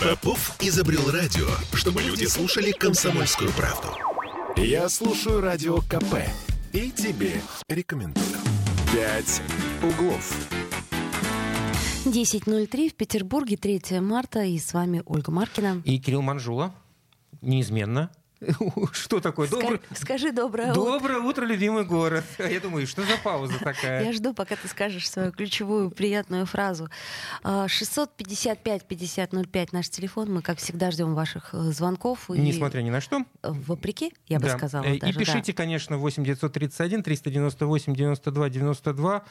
Попов изобрел радио, чтобы люди слушали комсомольскую правду. Я слушаю радио КП и тебе рекомендую. «Пять углов». 10.03 в Петербурге, 3 марта, и с вами Ольга Маркина. И Кирилл Манжула, неизменно. Что такое? Доброе... Скажи доброе утро. Доброе утро, любимый город. Я думаю, что за пауза такая? Я жду, пока ты скажешь свою ключевую приятную фразу. 655-5005 наш телефон. Мы, как всегда, ждем ваших э, звонков. Несмотря ни на что. Вопреки, я бы да. сказала. И даже, пишите, да. конечно, 8 931 398 92 92.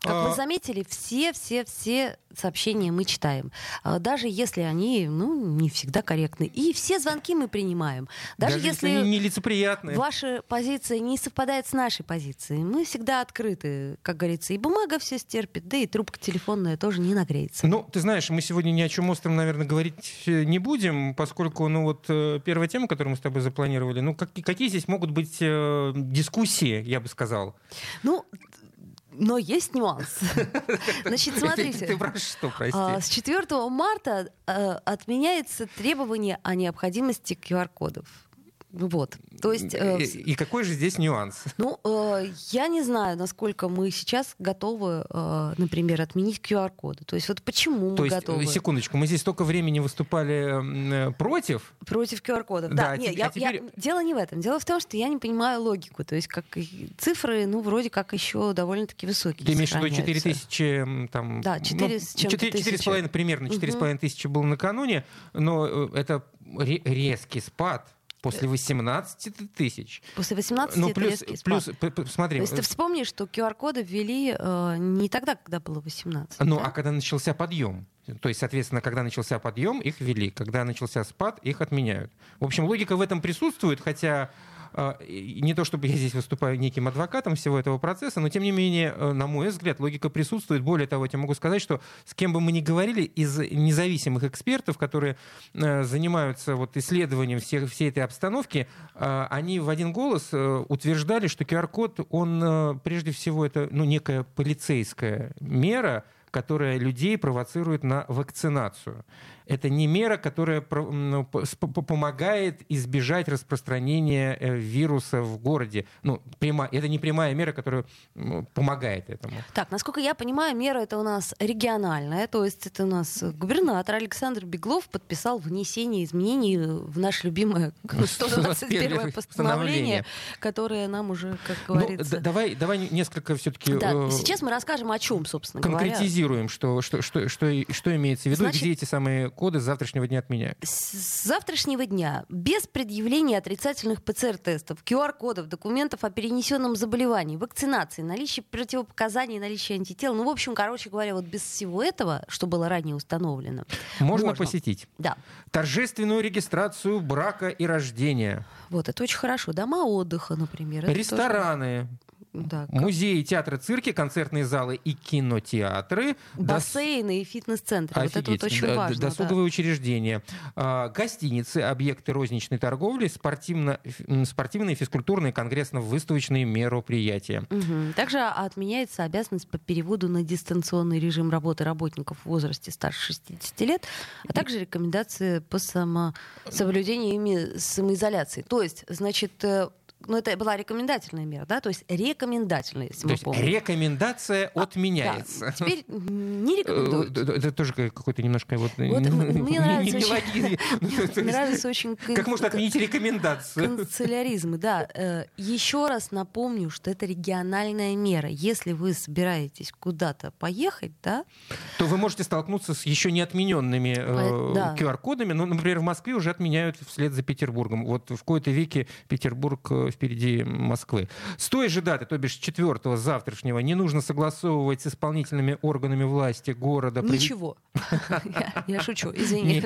Как вы а, заметили, все-все-все сообщения мы читаем. А, даже если они ну, не всегда корректны. И все звонки мы принимаем. Даже, Даже если, они нелицеприятные. ваша позиция не совпадает с нашей позицией. Мы всегда открыты, как говорится. И бумага все стерпит, да и трубка телефонная тоже не нагреется. Ну, ты знаешь, мы сегодня ни о чем остром, наверное, говорить э, не будем, поскольку, ну вот, э, первая тема, которую мы с тобой запланировали, ну, как, какие здесь могут быть э, дискуссии, я бы сказал? Ну, но есть нюанс. Значит, смотрите. Ты про что, прости? А, с 4 марта э, отменяется требование о необходимости QR-кодов. Вот. То есть, э, и, и какой же здесь нюанс? Ну, э, я не знаю, насколько мы сейчас готовы, э, например, отменить QR-коды. То есть вот почему То мы есть, готовы? Секундочку, мы здесь столько времени выступали э, против? Против QR-кодов, да. да нет, а теперь... я, дело не в этом. Дело в том, что я не понимаю логику. То есть как цифры, ну, вроде как еще довольно-таки высокие Ты имеешь в виду 4 тысячи, там... Да, 4 ну, с чем-то 4,5, примерно 4,5 угу. тысячи было накануне, но э, это резкий спад После 18 тысяч. После 18 ну, плюс, плюс, смотри. То есть ты вспомни, что QR-коды ввели э, не тогда, когда было 18. Ну, да? а когда начался подъем. То есть, соответственно, когда начался подъем, их ввели. Когда начался спад, их отменяют. В общем, логика в этом присутствует, хотя не то чтобы я здесь выступаю неким адвокатом всего этого процесса, но тем не менее, э, на мой взгляд, логика присутствует. Более того, я могу сказать, что с кем бы мы ни говорили из независимых экспертов, которые э, занимаются вот исследованием всех, всей этой обстановки, э, они в один голос утверждали, что QR-код, он прежде всего это ну, некая полицейская мера, которая людей провоцирует на вакцинацию это не мера, которая ну, помогает избежать распространения э, вируса в городе. Ну, прямо, это не прямая мера, которая помогает этому. Так, насколько я понимаю, мера это у нас региональная, то есть это у нас губернатор Александр Беглов подписал внесение изменений в наше любимое 121 постановление, которое нам уже, как ну, говорится... Ну, давай, давай несколько все-таки... Да, э, сейчас мы расскажем, о чем, собственно конкретизируем, говоря. Что, что, что, что, что имеется в виду, Значит, где эти самые коды с завтрашнего дня отменяют? С завтрашнего дня без предъявления отрицательных ПЦР-тестов, QR-кодов, документов о перенесенном заболевании, вакцинации, наличии противопоказаний, наличии антител. Ну, в общем, короче говоря, вот без всего этого, что было ранее установлено. Можно, можно. посетить. Да. Торжественную регистрацию брака и рождения. Вот, это очень хорошо. Дома отдыха, например. Рестораны. Тоже да, Музеи, театры, цирки, концертные залы и кинотеатры. Бассейны дос... и фитнес-центры. Вот это вот очень да, важно. Досуговые да. учреждения. А, гостиницы, объекты розничной торговли, спортивно... спортивные, физкультурные, конгрессно-выставочные мероприятия. Угу. Также отменяется обязанность по переводу на дистанционный режим работы работников в возрасте старше 60 лет, а также рекомендации по самособлюдению ими самоизоляции. То есть, значит, э, ну, это была рекомендательная мера, да, то есть рекомендательная, если то мы есть помним. рекомендация а, отменяется. Да. Теперь не рекомендуют. Э, это тоже какой-то немножко вот... вот мне нравится очень... Мне нравится очень... Как можно отменить рекомендацию? Канцеляризм, да. Э, еще раз напомню, что это региональная мера. Если вы собираетесь куда-то поехать, да... То вы можете столкнуться с еще не отмененными э, QR-кодами. Ну, например, в Москве уже отменяют вслед за Петербургом. Вот в кои-то веке Петербург впереди Москвы. С той же даты, то бишь 4 завтрашнего, не нужно согласовывать с исполнительными органами власти города. Ничего. Я шучу, извини.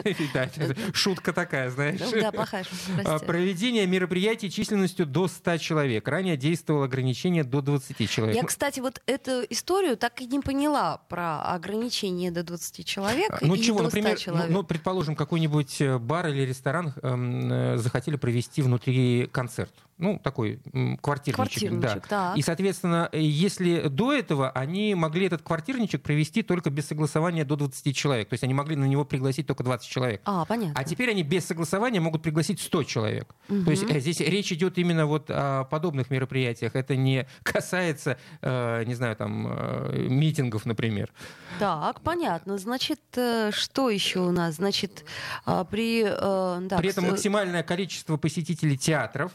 Шутка такая, знаешь. Да, плохая шутка, Проведение мероприятий численностью до 100 человек. Ранее действовало ограничение до 20 человек. Я, кстати, вот эту историю так и не поняла про ограничение до 20 человек ну, чего, например, Ну, предположим, какой-нибудь э, бар или ресторан эм, э, захотели провести внутри концерт Ну, такой квартирничек. Квартирничек, да. И, соответственно, если до этого они могли этот квартирничек провести только без согласования до 20 человек. То есть они могли на него пригласить только 20 человек. А, понятно. А теперь они без согласования могут пригласить 100 человек. Угу. То есть э, здесь речь идет именно вот о подобных мероприятиях. Это не касается, э, не знаю, там, э, митингов, например. Так, понятно. Значит, что еще у нас? Значит, а, при... Да, при этом максимальное количество посетителей театров,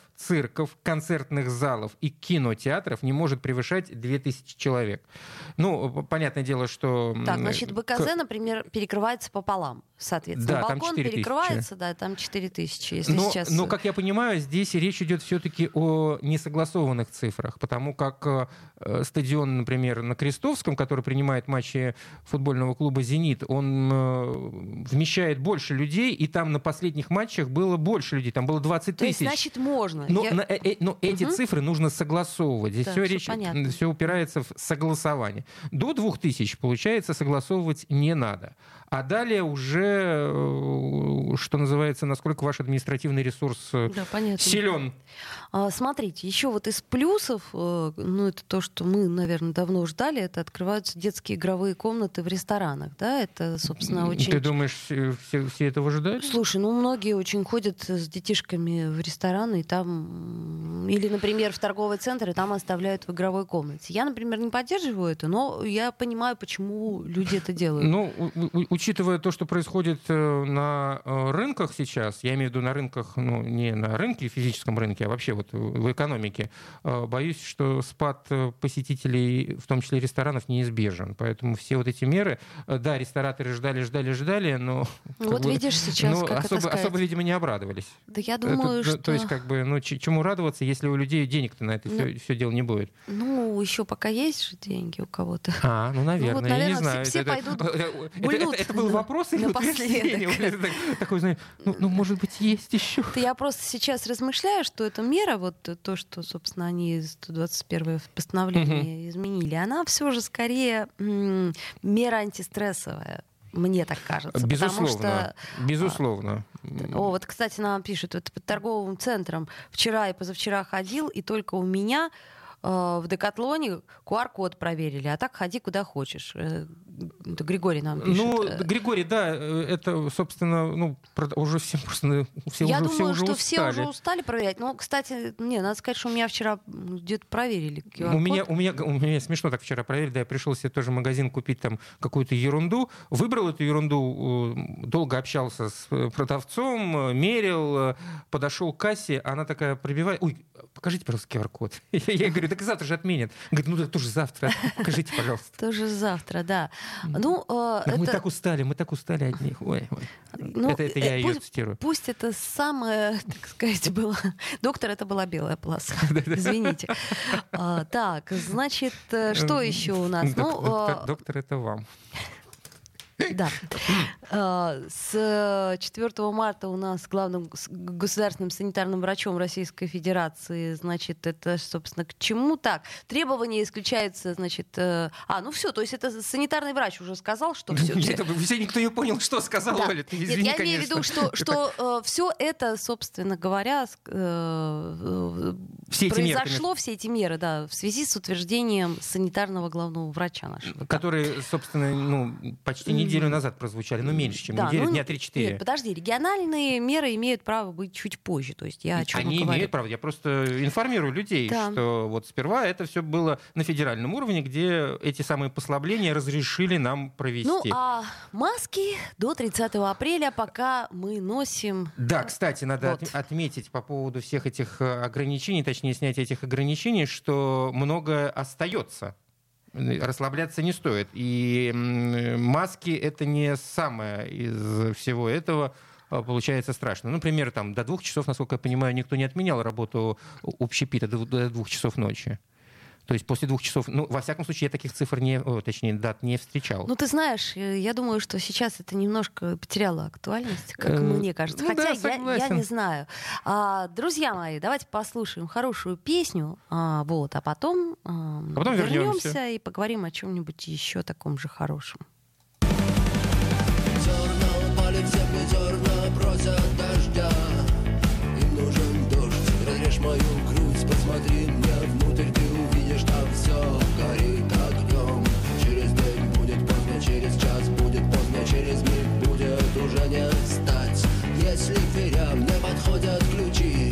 цирков, концертных залов и кинотеатров не может превышать 2000 человек. Ну, понятное дело, что... Так, значит, БКЗ, например, перекрывается пополам, соответственно. Да, Балкон там перекрывается, да, там 4000, если но, сейчас... Но, как я понимаю, здесь речь идет все-таки о несогласованных цифрах, потому как э, стадион, например, на Крестовском, который принимает матчи футбольного клуба «Зенит», он э, вмещает больше людей, и там на последних матчах было больше людей, там было 20 тысяч. То есть, значит, можно. Но, я... на, э, э, но эти угу. цифры нужно согласовывать. Здесь да, все, речь, все упирается в согласование. До 2000, получается, согласовывать не надо. А далее уже, э, что называется, насколько ваш административный ресурс э, да, силен. А, смотрите, еще вот из плюсов, э, ну это то, что мы, наверное, давно ждали, это открываются детские игровые комнаты в ресторанах, да, это, собственно, очень... Ты думаешь, все, все этого ждали? Слушай, ну многие очень ходят с детишками в рестораны, и там, или, например, в торговый центр, и там оставляют в игровой комнате. Я, например, не поддерживаю это, но я понимаю, почему люди это делают. Ну, учитывая то, что происходит э, на э, рынках сейчас, я имею в виду на рынках, ну, не на рынке, физическом рынке, а вообще вот в экономике, э, боюсь, что спад посетителей, в том числе ресторанов, неизбежен. Поэтому все вот эти меры, да, рестораторы ждали, ждали, ждали, но... Вот бы, видишь сейчас, ну, как особо, особо, видимо, не обрадовались. Да я думаю, это, что... То есть, как бы, ну, чему радоваться, если у людей денег-то на это ну, все, все дело не будет? Ну, еще пока есть же деньги у кого-то. А, ну, наверное, ну, вот, наверное я не знаю. Все, все это, пойдут это, это, это был вопрос или утверждение? Такой, знаешь, ну, ну, может быть, есть еще. Я просто сейчас размышляю, что эта мера, вот то, что, собственно, они 121 постановление изменили, она все же скорее мера антистрессовая. Мне так кажется. Безусловно. Что, безусловно. О, вот, кстати, нам пишут, это под торговым центром вчера и позавчера ходил, и только у меня Э, в Декатлоне QR-код проверили, а так ходи куда хочешь. Э, это Григорий нам пишет. Ну, Григорий, да, э, это, собственно, ну, уже все просто все Я уже, думаю, все что устали. все уже устали проверять. Но, кстати, не, надо сказать, что у меня вчера где-то проверили QR-код. У меня, у, меня, у меня смешно так вчера проверили, да, я пришел себе тоже в магазин купить там какую-то ерунду, выбрал эту ерунду, долго общался с продавцом, мерил, подошел к кассе, она такая пробивает, ой, покажите, пожалуйста, QR-код. Я говорю, так завтра же отменят. Говорит, ну так тоже завтра. Покажите, пожалуйста. Тоже завтра, да. Ну, э, это... Мы так устали, мы так устали от них. Ой, ой. Ну, это, это я ее пусть, цитирую. Пусть это самое, так сказать, было... Доктор, это была белая полоса. Извините. А, так, значит, э, что еще у нас? Ну, доктор, доктор, это вам. Да. А, с 4 марта у нас главным государственным санитарным врачом Российской Федерации, значит, это, собственно, к чему так? Требования исключаются, значит... Э, а, ну все, то есть это санитарный врач уже сказал, что все... Нет, все никто не понял, что сказал да. Оля. Извини, Нет, я имею в виду, что, что э, все это, собственно говоря, э, все произошло, все эти меры, да, в связи с утверждением санитарного главного врача нашего. Который, собственно, ну, почти не неделю назад прозвучали, но меньше, чем да, неделю, ну, дня 3-4. Нет, подожди, региональные меры имеют право быть чуть позже. То есть я о чем Они говорю. имеют право. Я просто информирую людей, да. что вот сперва это все было на федеральном уровне, где эти самые послабления разрешили нам провести. Ну, а маски до 30 апреля пока мы носим. Да, кстати, надо вот. отметить по поводу всех этих э, ограничений, точнее, снятия этих ограничений, что многое остается расслабляться не стоит. И маски это не самое из всего этого а, получается страшно. Например, там до двух часов, насколько я понимаю, никто не отменял работу общепита до двух часов ночи. То есть после двух часов, ну, во всяком случае, я таких цифр не, о, точнее, дат не встречал. Ну, ты знаешь, э, я думаю, что сейчас это немножко потеряло актуальность, как э, мне кажется. Ну, Хотя да, я, я не знаю. А, друзья мои, давайте послушаем хорошую песню, а, вот, а потом, а, а потом вернемся. вернемся и поговорим о чем-нибудь еще таком же хорошем. Зерна упали в землю, зерна просят дождя. Им нужен дождь, разрежь мою через миг будет уже не встать. Если к дверям не подходят ключи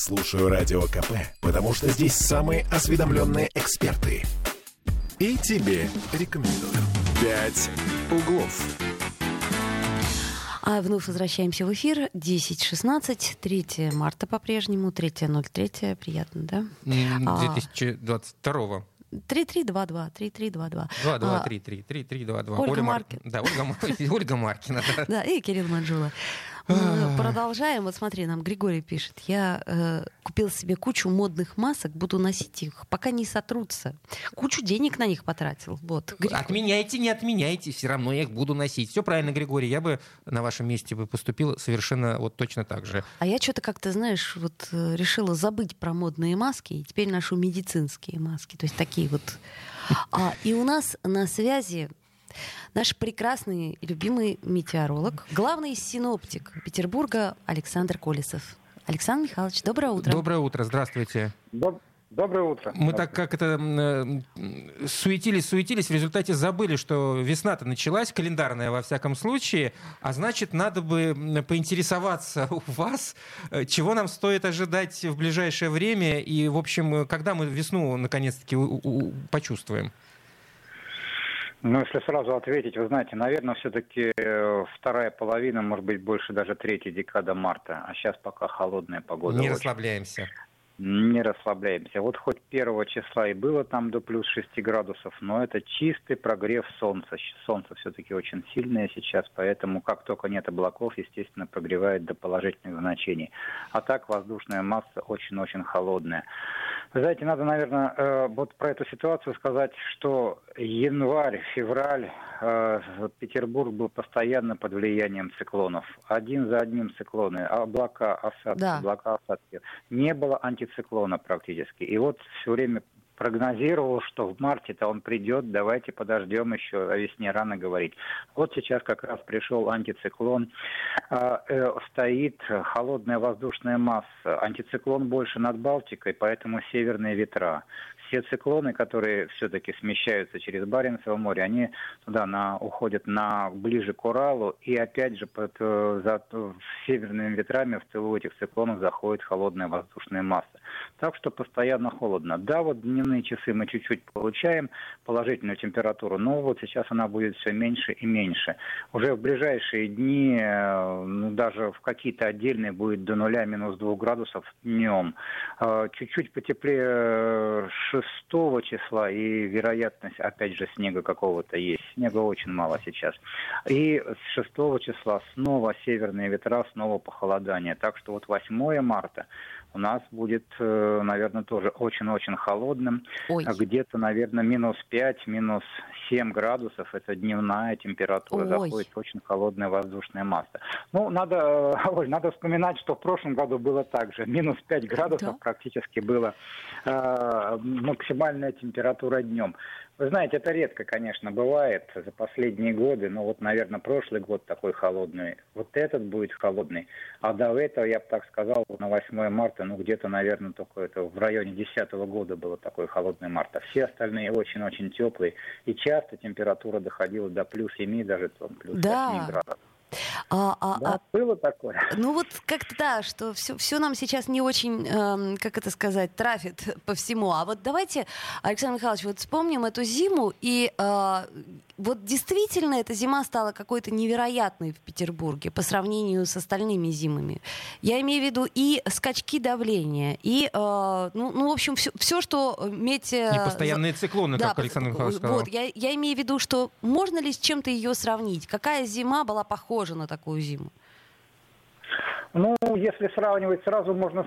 слушаю Радио КП, потому что здесь самые осведомленные эксперты. И тебе рекомендую. «Пять углов». А вновь возвращаемся в эфир. 10.16, 3 марта по-прежнему, 3.03. Приятно, да? М, А. 2022 3322, 3322. 2, 2, А, 3, 3, 3, 3, 2, 2. Ольга Мар- Маркин. Да, Ольга, Ольга Маркина. да. Да, и Кирилл Манжула. Мы продолжаем. Вот смотри, нам Григорий пишет. Я э, купил себе кучу модных масок, буду носить их, пока не сотрутся. Кучу денег на них потратил. Вот. Гри- Отменяйте, не отменяйте, все равно я их буду носить. Все правильно, Григорий, я бы на вашем месте бы поступил совершенно вот точно так же. А я что-то как-то, знаешь, вот э, решила забыть про модные маски и теперь ношу медицинские маски. То есть такие вот. А, и у нас на связи наш прекрасный и любимый метеоролог, главный синоптик Петербурга Александр Колесов. Александр Михайлович, доброе утро. Доброе утро, здравствуйте. Доб- Доброе утро. Мы так как это э, суетились, суетились, в результате забыли, что весна-то началась, календарная во всяком случае, а значит, надо бы поинтересоваться у вас, э, чего нам стоит ожидать в ближайшее время, и, в общем, э, когда мы весну наконец-таки почувствуем. Ну, если сразу ответить, вы знаете, наверное, все-таки вторая половина, может быть, больше даже третья декада марта. А сейчас пока холодная погода. Не очень. расслабляемся. Не расслабляемся. Вот хоть первого числа и было там до плюс 6 градусов, но это чистый прогрев солнца. Солнце все-таки очень сильное сейчас, поэтому как только нет облаков, естественно, прогревает до положительных значений. А так воздушная масса очень-очень холодная. Вы знаете, надо, наверное, э, вот про эту ситуацию сказать, что январь, февраль, э, Петербург был постоянно под влиянием циклонов. Один за одним циклоны, облака, осадки, Да. облака, осадки. Не было антициклона практически. И вот все время прогнозировал, что в марте-то он придет, давайте подождем еще, о весне рано говорить. Вот сейчас как раз пришел антициклон, А, э, стоит холодная воздушная масса, антициклон больше над Балтикой, поэтому северные ветра. Все циклоны, которые все-таки смещаются через Баренцево море, они туда на, уходят на, ближе к Уралу, и опять же под э, за, северными ветрами в тылу этих циклонов заходит холодная воздушная масса. Так что постоянно холодно. Да, вот дневные часы мы чуть-чуть получаем положительную температуру, но вот сейчас она будет все меньше и меньше. Уже в ближайшие дни, э, ну, даже в какие-то отдельные будет до нуля, минус 2 градусов днем. Э, Чуть-чуть потеплее 6 числа и вероятность, опять же, снега какого-то есть. Снега очень мало сейчас. И с 6 числа снова северные ветра, снова похолодание. Так что вот 8 марта у нас будет, э, наверное, тоже очень-очень холодным. Ой. Где-то, наверное, минус 5, минус 7 градусов. Это дневная температура. Ой. Заходит очень холодная воздушная масса. Ну, надо, Оль, надо вспоминать, что в прошлом году было так же. Минус 5 градусов Да. практически была э, максимальная температура днем. Вы знаете, это редко, конечно, бывает за последние годы, но вот, наверное, прошлый год такой холодный, вот этот будет холодный, а до этого, я бы так сказал, на 8 марта, ну, где-то, наверное, только это в районе 10 года было такой холодный март, а все остальные очень-очень теплые, и часто температура доходила до плюс 7, даже там, плюс Да. 8 градусов. А, а- Да, а было такое. Ну вот как-то да, что все, все нам сейчас не очень, эм, как это сказать, трафит по всему. А вот давайте, Александр Михайлович, вот вспомним эту зиму. И э, вот действительно эта зима стала какой-то невероятной в Петербурге по сравнению с остальными зимами. Я имею в виду и скачки давления, и, э, ну, ну, в общем, все, что метео... И постоянные циклоны, Да, как Александр Михайлович сказал. вот, я, я имею в виду, что можно ли с чем-то ее сравнить? Какая зима была похожа на такую зиму? Ну, если сравнивать, сразу можно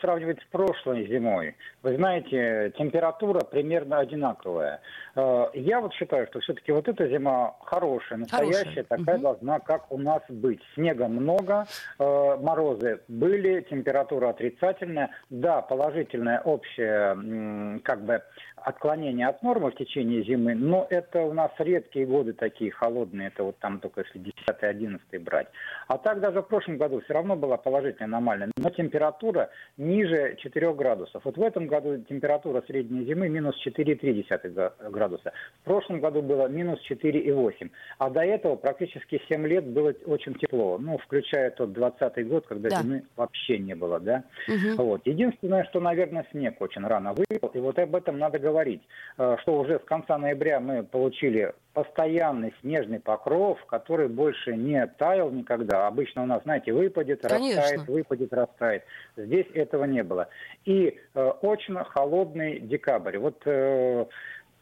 сравнивать с прошлой зимой. Вы знаете, температура примерно одинаковая. Э, Я вот считаю, что все-таки вот эта зима хорошая, настоящая, Хорошая. такая Мгм. должна, как у нас быть. Снега много, э, морозы были, температура отрицательная. Да, положительное общее, м, как бы, отклонение от нормы в течение зимы, но это у нас редкие годы такие холодные, это вот там только если 10-11 брать. А так даже в прошлом году все равно была положительная аномальная, но температура ниже 4 градусов. Вот в этом году температура средней зимы минус 4,3 га- градуса. В прошлом году было минус 4,8. А до этого практически 7 лет было очень тепло. Ну, включая тот 20 год, когда Да. зимы вообще не было, да. Мгм. Вот. Единственное, что, наверное, снег очень рано выпал, и вот об этом надо говорить, э, что уже с конца ноября мы получили постоянный снежный покров, который больше не таял никогда. Обычно у нас, знаете, выпадет, Конечно. растает, выпадет, растает. Здесь этого не было. И э, очень холодный декабрь. Вот э,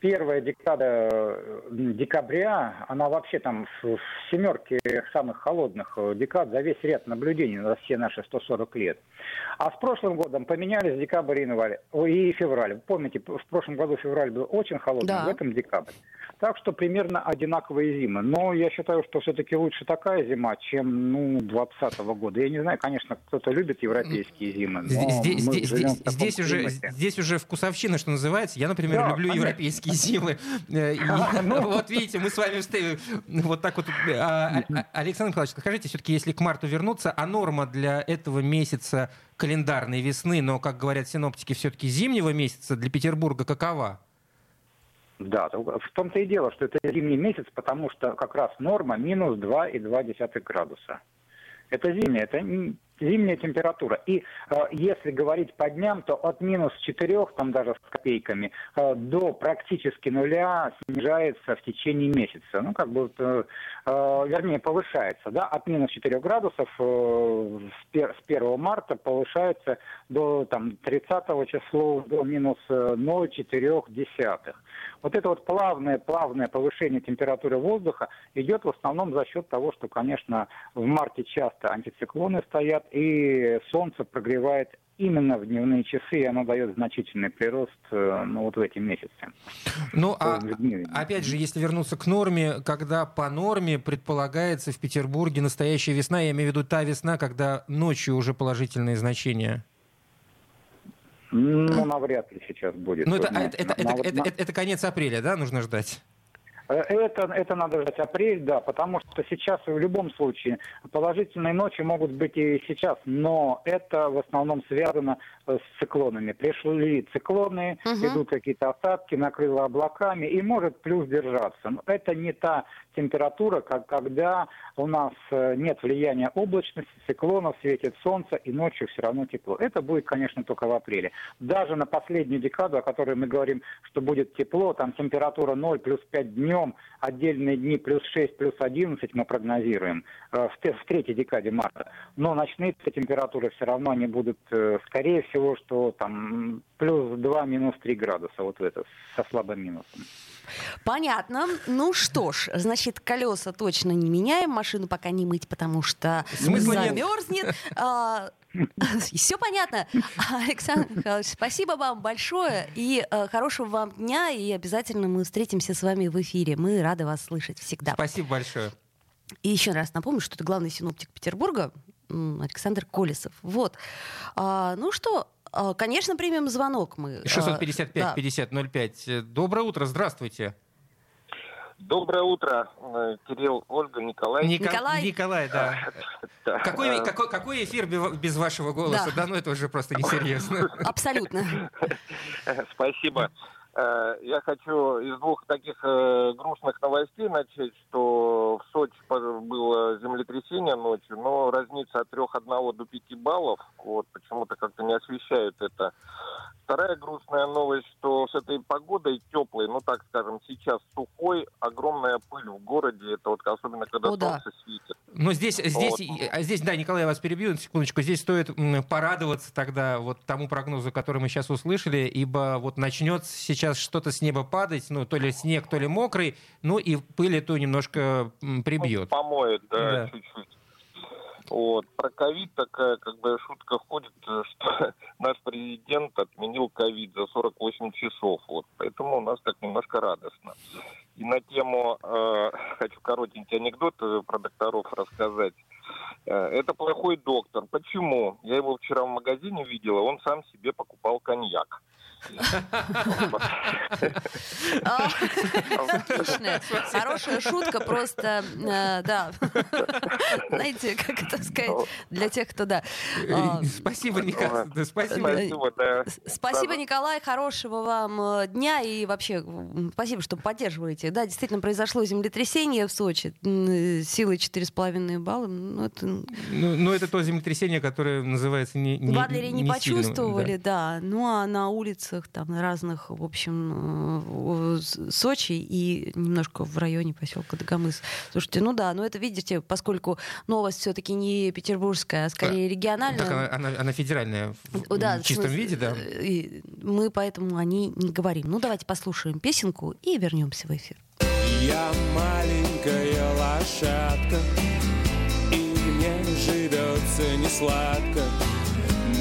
первая декада э, декабря, она вообще там в, в семерке самых холодных э, декад за весь ряд наблюдений за все наши 140 лет. А с прошлым годом поменялись декабрь и январь, и февраль. Помните, в прошлом году февраль был очень холодный, Да. в этом декабрь. Так что примерно одинаковые зимы. Но я считаю, что все-таки лучше такая зима, чем ну, 20 года. Я не знаю, конечно, кто-то любит европейские зимы. Но Здесь, мы здесь- живем в таком здесь уже, здесь уже вкусовщина, что называется. Я, например, Да, люблю конечно. европейские зимы. Э, Ну. Вот видите, мы с вами вот так вот. А, а, Александр Михайлович, скажите, все-таки, если к марту вернуться, а норма для этого месяца календарной весны, но, как говорят синоптики, все-таки зимнего месяца для Петербурга какова? Да, в том-то и дело, что это зимний месяц, потому что как раз норма минус 2,2 градуса. Это зимняя, это зимняя температура. И э, если говорить по дням, то от минус 4, там даже с копейками, э, до практически нуля снижается в течение месяца. Ну, как бы, э, э, вернее, повышается, да, от минус 4 градусов э, с, пер- с 1 марта повышается до там, 30 числа до минус э, 0,4. Вот это вот плавное, плавное повышение температуры воздуха идет в основном за счет того, что, конечно, в марте часто антициклоны стоят, и солнце прогревает именно в дневные часы, и оно дает значительный прирост э, ну, вот в эти месяцы. Ну, а опять же, если вернуться к норме, когда по норме предполагается в Петербурге настоящая весна, я имею в виду та весна, когда ночью уже положительные значения. Ну, навряд ли сейчас будет. Ну, это, знаете, это, это, это- это конец апреля, да, нужно ждать? Э, Это, это надо ждать апрель, да, потому что сейчас в любом случае положительные ночи могут быть и сейчас, но это в основном связано э, с циклонами. Пришли циклоны, Мгм. идут какие-то осадки, накрыло облаками, и может плюс держаться. Но это не та температура, как когда у нас э, нет влияния облачности, циклонов, светит солнце, и ночью все равно тепло. Это будет, конечно, только в апреле. Даже на последнюю декаду, о которой мы говорим, что будет тепло, там температура 0 плюс 5 днем, отдельные дни плюс 6, плюс 11 мы прогнозируем э, в, в третьей декаде марта. Но ночные температуры все равно они будут, э, скорее всего, что там плюс 2, минус 3 градуса, вот это, со слабым минусом. Понятно. Ну что ж, значит, колеса точно не меняем, машину пока не мыть, потому что Смысла нет. замерзнет. А, Все понятно. Александр Михайлович, спасибо вам большое и э, хорошего вам дня. И обязательно мы встретимся с вами в эфире. Мы рады вас слышать всегда. Спасибо большое. И еще раз напомню, что это главный синоптик Петербурга Александр Колесов. Вот. А, ну что, а, конечно, примем звонок мы. А, 655-5005. Доброе утро, здравствуйте. Доброе утро, э, Кирилл, Ольга, Николай. Ника- Николай. Николай, да. Да. Какой, какой, какой эфир бе- без вашего голоса? Да. Да, ну это уже просто несерьезно. Абсолютно. Спасибо. Э, Я хочу из двух таких э, грустных новостей начать, что в Сочи было землетрясение ночью, но разница от 3,1 до 5 баллов, вот, почему-то как-то не освещают это. Вторая грустная новость, что с этой погодой теплой, ну так скажем, сейчас сухой, огромная пыль в городе, это вот особенно когда О, да. солнце светит. Но здесь, здесь, Вот. а здесь, да, Николай, я вас перебью на секундочку. Здесь стоит порадоваться тогда вот тому прогнозу, который мы сейчас услышали, ибо вот начнет сейчас что-то с неба падать, ну, то ли снег, то ли мокрый, ну, и пыль эту немножко прибьет. Ну, помоет, да, Да. Вот. Про ковид такая как бы шутка ходит, э, что наш президент отменил ковид за 48 часов. Вот. Поэтому у нас так немножко радостно. И на тему, э, хочу коротенький анекдот э, про докторов рассказать. Э, это плохой доктор. Почему? Я его вчера в магазине видела, он сам себе покупал коньяк. А, Отличная. Хорошая шутка, просто, э, да. Знаете, как это сказать, для тех, кто, да. А, Э, Спасибо, Николай. Спасибо. Спасибо, Николай, хорошего вам э, дня и вообще спасибо, что поддерживаете. Да, действительно произошло землетрясение в Сочи силой 4,5 балла. Ну, это, Ну, ну, это то землетрясение, которое называется не, не в Адлере не, почувствовали, да. да. Ну а на улицах там на разных, в общем, э, Сочи и немножко в районе поселка Дагомыс. Слушайте, ну да, но это видите, поскольку новость все-таки не петербургская, а скорее региональная. Так она, она- она федеральная в, да, чистом смысле, виде, да. э, мы поэтому о ней не говорим. Ну, давайте послушаем песенку и вернемся в эфир. Я маленькая лошадка, и мне живется не сладко.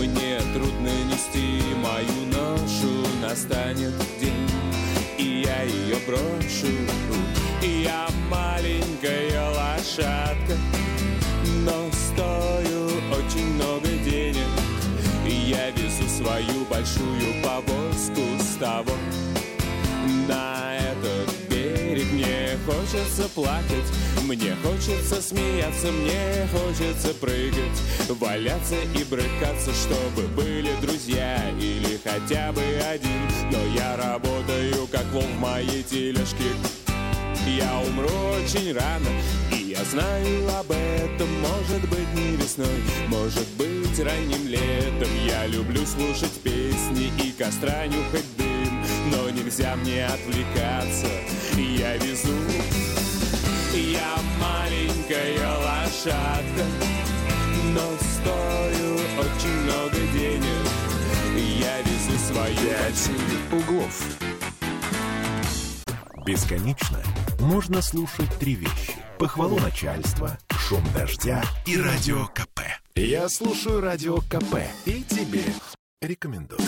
Мне трудно нести мою ношу, настанет день, и я ее брошу. Я маленькая лошадка, но стою очень много денег. Я везу свою большую повозку с того на хочется плакать, мне хочется смеяться Мне хочется прыгать, валяться и брыкаться Чтобы были друзья или хотя бы один. Но я работаю, как вол в моей тележке. Я умру очень рано, и я знаю об этом. Может быть не весной, может быть ранним летом. Я люблю слушать песни и костра нюхать дым Но нельзя мне отвлекаться, я везу Я маленькая лошадка, но стою очень много денег Я везу свою «Пять углов». Бесконечно можно слушать три вещи. Похвалу начальства, шум дождя и радио КП. Я слушаю радио КП и тебе рекомендую.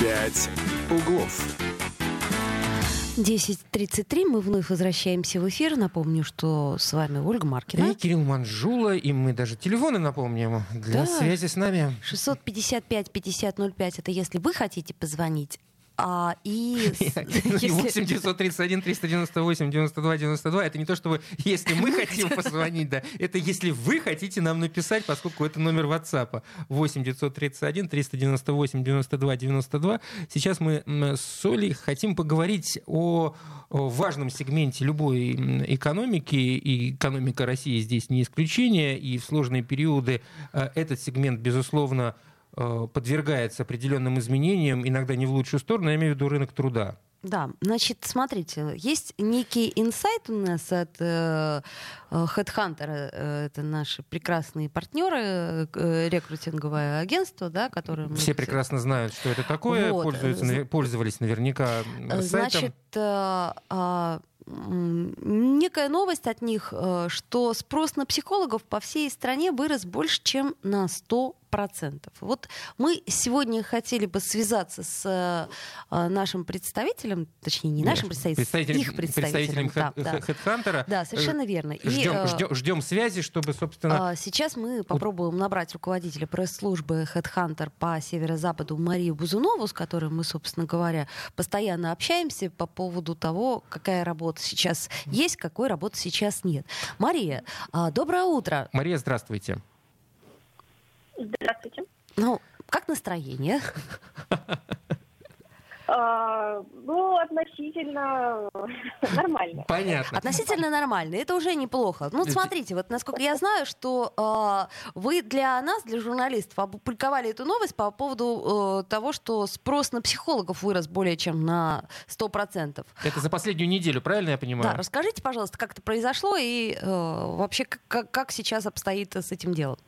«Пять углов». 10.33, мы вновь возвращаемся в эфир. Напомню, что с вами Ольга И Маркина. Кирилл Манжула, и мы даже телефоны напомним для Да. связи с нами. 655-5005, это если вы хотите позвонить. А, и И если- 8 931 398 92 92 это не то, чтобы если мы хотим позвонить, да, это если вы хотите нам написать, поскольку это номер WhatsApp. 8 931 398 92 92. Сейчас мы с Олей хотим поговорить о, важном сегменте любой экономики, и экономика России здесь не исключение, и в сложные периоды э, этот сегмент, безусловно, подвергается определенным изменениям, иногда не в лучшую сторону, я имею в виду рынок труда. Да, значит, смотрите, есть некий инсайт у нас от э, э, Headhunter, э, это наши прекрасные партнеры, э, рекрутинговое агентство, да, которое мы Все прекрасно знают, что это такое, Вот, пользуются, э, пользовались наверняка Э, сайтом. Значит, э, а, м, некая новость от них, э, что спрос на психологов по всей стране вырос больше, чем на 100%. Процентов. Вот мы сегодня хотели бы связаться с э, нашим представителем, точнее, не нашим представителем, Представителем, их представителем. представителем да, да. Да, совершенно верно. И, Ждем, э, ждем, ждем связи, чтобы, собственно... а, Сейчас мы попробуем набрать руководителя пресс-службы HeadHunter по северо-западу Марию Бузунову, с которой мы, собственно говоря, постоянно общаемся по поводу того, какая работа сейчас есть, какой работы сейчас нет. Мария, а, доброе утро. Мария, здравствуйте. Здравствуйте. Ну, как настроение? А, ну, относительно нормально. Понятно. Относительно нормально. Это уже неплохо. Ну, смотрите, вот насколько я знаю, что а, вы для нас, для журналистов, опубликовали эту новость по поводу э, того, что спрос на психологов вырос более чем на 100%. Это за последнюю неделю, правильно я понимаю? Да, расскажите, пожалуйста, как это произошло и э, вообще как сейчас обстоит с этим делом?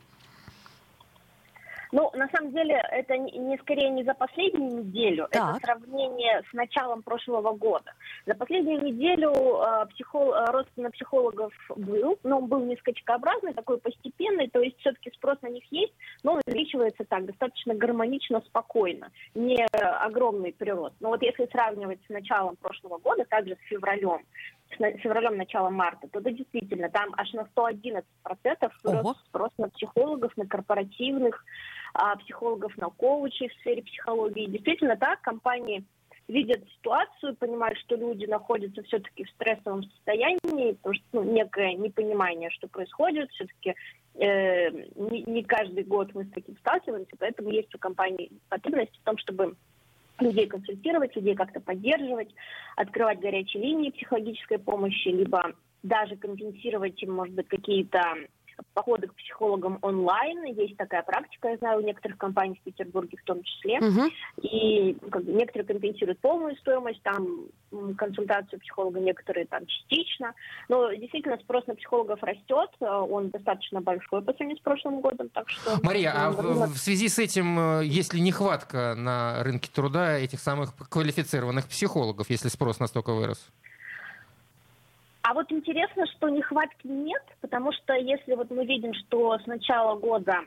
Ну, на самом деле, это не, скорее не за последнюю неделю, Так. это сравнение с началом прошлого года. За последнюю неделю э, психол- э, рост на психологов был, но он был не скачкообразный, такой постепенный, то есть все-таки спрос на них есть, но он увеличивается так, достаточно гармонично, спокойно, не огромный прирост. Но вот если сравнивать с началом прошлого года, также с февралем, с февралем, начала марта, то да, действительно, там аж на 111% вырос спрос на психологов, на корпоративных, а, психологов, на коучей в сфере психологии. Действительно так, компании видят ситуацию, понимают, что люди находятся все-таки в стрессовом состоянии, потому что ну, некое непонимание, что происходит, все-таки не, не каждый год мы с таким сталкиваемся, поэтому есть у компаний потребность в том, чтобы людей консультировать, людей как-то поддерживать, открывать горячие линии психологической помощи, либо даже компенсировать им, может быть, какие-то походы к психологам онлайн. Есть такая практика, я знаю, у некоторых компаний в Петербурге в том числе. Мгм. И как бы, некоторые компенсируют полную стоимость, там консультацию психолога, некоторые там частично. Но действительно спрос на психологов растет, э, он достаточно большой по сравнению с прошлым годом, так что... Мария, а в, в связи с этим, э, есть ли нехватка на рынке труда этих самых квалифицированных психологов, если спрос настолько вырос? А вот интересно, что нехватки нет, потому что если вот мы видим, что с начала года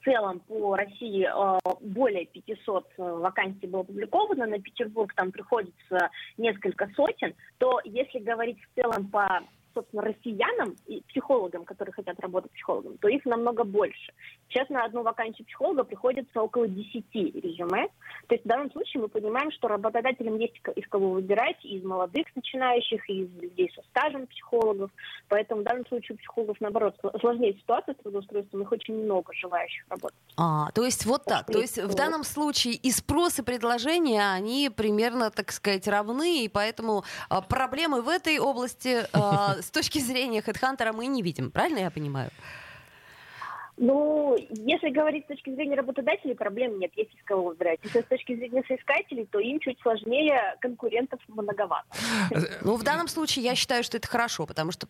в целом по России э, более 500 э, вакансий было опубликовано, на Петербург там приходится несколько сотен, то если говорить в целом по собственно, россиянам и психологам, которые хотят работать психологом, то их намного больше. Сейчас на одну вакансию психолога приходится около 10 резюме. То есть в данном случае мы понимаем, что работодателям есть из кого выбирать, из молодых начинающих, из людей со стажем психологов. Поэтому в данном случае у психологов, наоборот, сл- сложнее ситуация с трудоустройством, их очень много желающих работать. А, то есть вот так. То есть, в данном случае и спрос, и предложение, они примерно, так сказать, равны, и поэтому а, проблемы в этой области а, с точки зрения HeadHunter мы не видим. Правильно я понимаю? Ну, если говорить с точки зрения работодателей, проблем нет, есть из кого выбирать. Если с точки зрения соискателей, то им чуть сложнее, конкурентов многовато. Ну, в данном случае я считаю, что это хорошо, потому что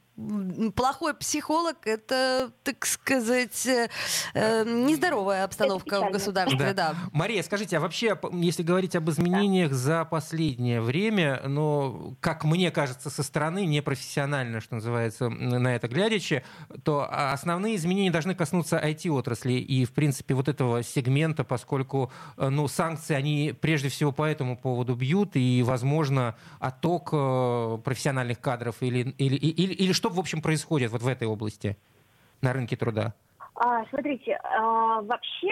плохой психолог — это, так сказать, э, э, нездоровая обстановка в государстве, да. Мария, скажите, а вообще, если говорить об изменениях за последнее время, но, как мне кажется, со стороны, непрофессионально, что называется, на это глядячи, то а, основные изменения должны коснуться IT-отрасли и, в принципе, вот этого сегмента, поскольку э, ну, санкции, они прежде всего по этому поводу бьют, и, возможно, отток э, профессиональных кадров или, или, или, или что, в общем, происходит вот в этой области на рынке труда? А, смотрите, а, вообще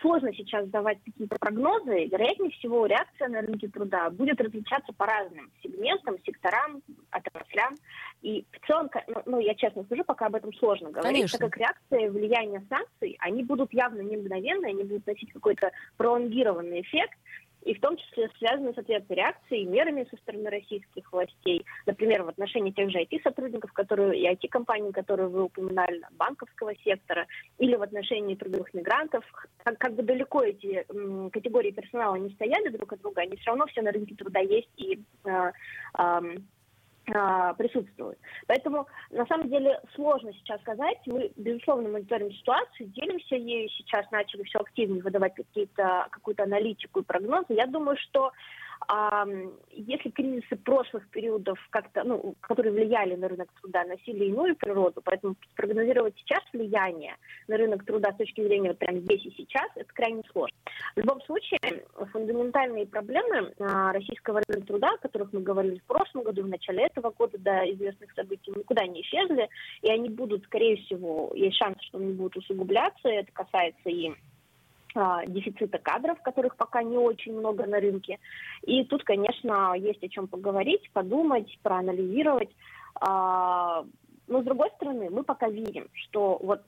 сложно сейчас давать какие-то прогнозы. Вероятнее всего, реакция на рынке труда будет различаться по разным сегментам, секторам, отраслям. И в целом, ну, ну, я честно скажу, пока об этом сложно говорить, Конечно. так как реакция и влияние санкций, они будут явно не мгновенные, они будут носить какой-то пролонгированный эффект, и в том числе связаны с ответной реакцией и мерами со стороны российских властей. Например, в отношении тех же IT-сотрудников, которые, и IT-компаний, которые вы упоминали, банковского сектора, или в отношении трудовых мигрантов. Как, как бы далеко эти м, категории персонала не стояли друг от друга, они все равно все на рынке труда есть и э, а, присутствуют. Поэтому, на самом деле, сложно сейчас сказать. Мы, безусловно, мониторим ситуацию, делимся ею. Сейчас начали все активнее выдавать какие-то, какую-то аналитику и прогнозы. Я думаю, что А, если кризисы прошлых периодов как-то, ну, которые влияли на рынок труда, носили иную природу, поэтому прогнозировать сейчас влияние на рынок труда с точки зрения вот прямо здесь и сейчас, это крайне сложно. В любом случае, фундаментальные проблемы а, российского рынка труда, о которых мы говорили в прошлом году, в начале этого года, до известных событий, никуда не исчезли, и они будут, скорее всего, есть шанс, что они будут усугубляться, это касается и а, дефицита кадров, которых пока не очень много на рынке. И тут, конечно, есть о чем поговорить, подумать, проанализировать. А, но, с другой стороны, мы пока видим, что вот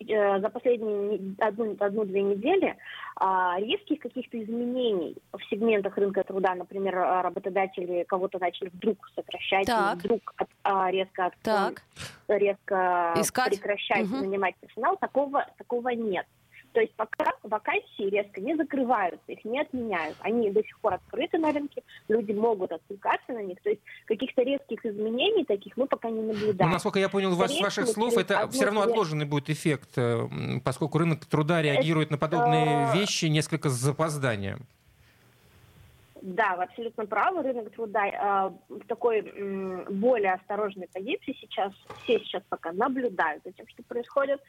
э, за последние одну-две недели а, резких каких-то изменений в сегментах рынка труда, например, работодатели кого-то начали вдруг сокращать, вдруг от, резко, от, резко Искать? прекращать угу. нанимать персонал, такого, такого нет. То есть пока вакансии резко не закрываются, их не отменяют. Они до сих пор открыты на рынке, люди могут откликаться на них. То есть каких-то резких изменений таких мы пока не наблюдаем. Ну, насколько я понял вас, с ваших слов, это все равно отложенный будет эффект, э, поскольку рынок труда реагирует на подобные вещи несколько с запозданием. Да, вы абсолютно правы. Рынок труда э, в такой э, более осторожной позиции сейчас, все сейчас пока наблюдают за тем, что происходит,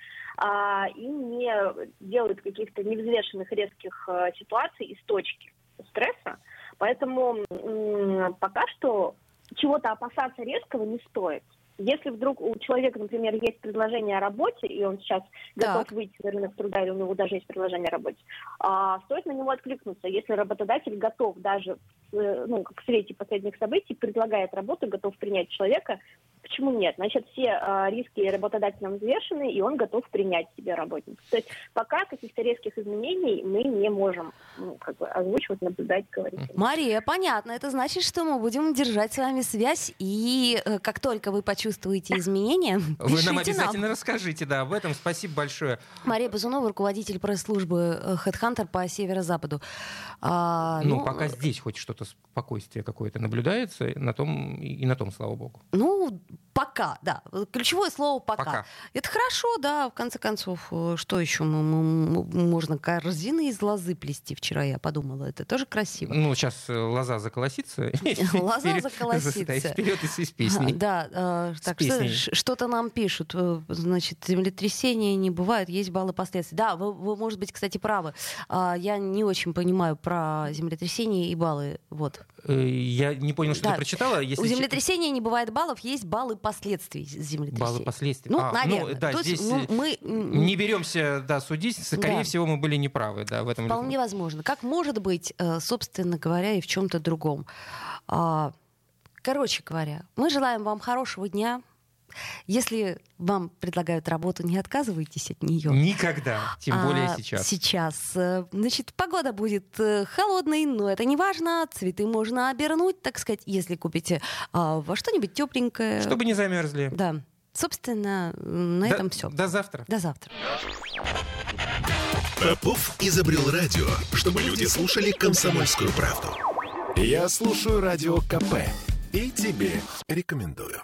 э, и не делают каких-то невзвешенных резких э, ситуаций из точки стресса. Поэтому э, пока что чего-то опасаться резкого не стоит. Если вдруг у человека, например, есть предложение о работе, и он сейчас так. готов выйти на рынок труда, или у него даже есть предложение о работе, а, стоит на него откликнуться. Если работодатель готов даже, э, ну, как в свете последних событий, предлагает работу, готов принять человека, Почему нет? Значит, все э, риски работодателям взвешены, и он готов принять себе работника. То есть пока каких-то резких изменений мы не можем ну, как бы озвучивать, наблюдать, говорить. Мария, понятно. Это значит, что мы будем держать с вами связь, и э, как только вы почувствуете изменения, Вы нам обязательно нам. расскажите, да, об этом. Спасибо большое. Мария Базунова, руководитель пресс-службы э, HeadHunter по северо-западу. А, ну, ну, пока здесь хоть что-то спокойствие какое-то наблюдается, на том, и на том, слава богу. Ну, Пока, да. Ключевое слово пока. пока. Это хорошо, да. В конце концов, э, что еще можно корзины из лозы плести? Вчера я подумала, это тоже красиво. Ну, сейчас э, лоза заколосится. Лоза заколосится. Вперед из песни. Да, э, так что-то нам пишут. Значит, землетрясения не бывают, есть баллы последствий. Да, вы, вы, может быть, кстати, правы. А, я не очень понимаю про землетрясения и баллы. Вот. Я не понял, что ты прочитала. У землетрясения не бывает баллов, есть баллы последствий землетрясения. Баллы последствий. Ну, а, наверное. Ну, да, То здесь есть, ну, мы... не беремся да, судить. Скорее да. всего, мы были неправы да, в этом. Вполне возможно. Как может быть, э, собственно говоря, и в чем-то другом. А, короче говоря, мы желаем вам хорошего дня. Если вам предлагают работу, не отказывайтесь от нее. Никогда, тем более а сейчас. Сейчас, э, значит, погода будет э, холодной, но это не важно. Цветы можно обернуть, так сказать, если купите а, во что-нибудь тепленькое. Чтобы не замерзли. Да. Собственно, на до, этом все. До завтра. До завтра. Попов изобрел радио, чтобы люди слушали комсомольскую правду. Я слушаю радио КП и тебе рекомендую.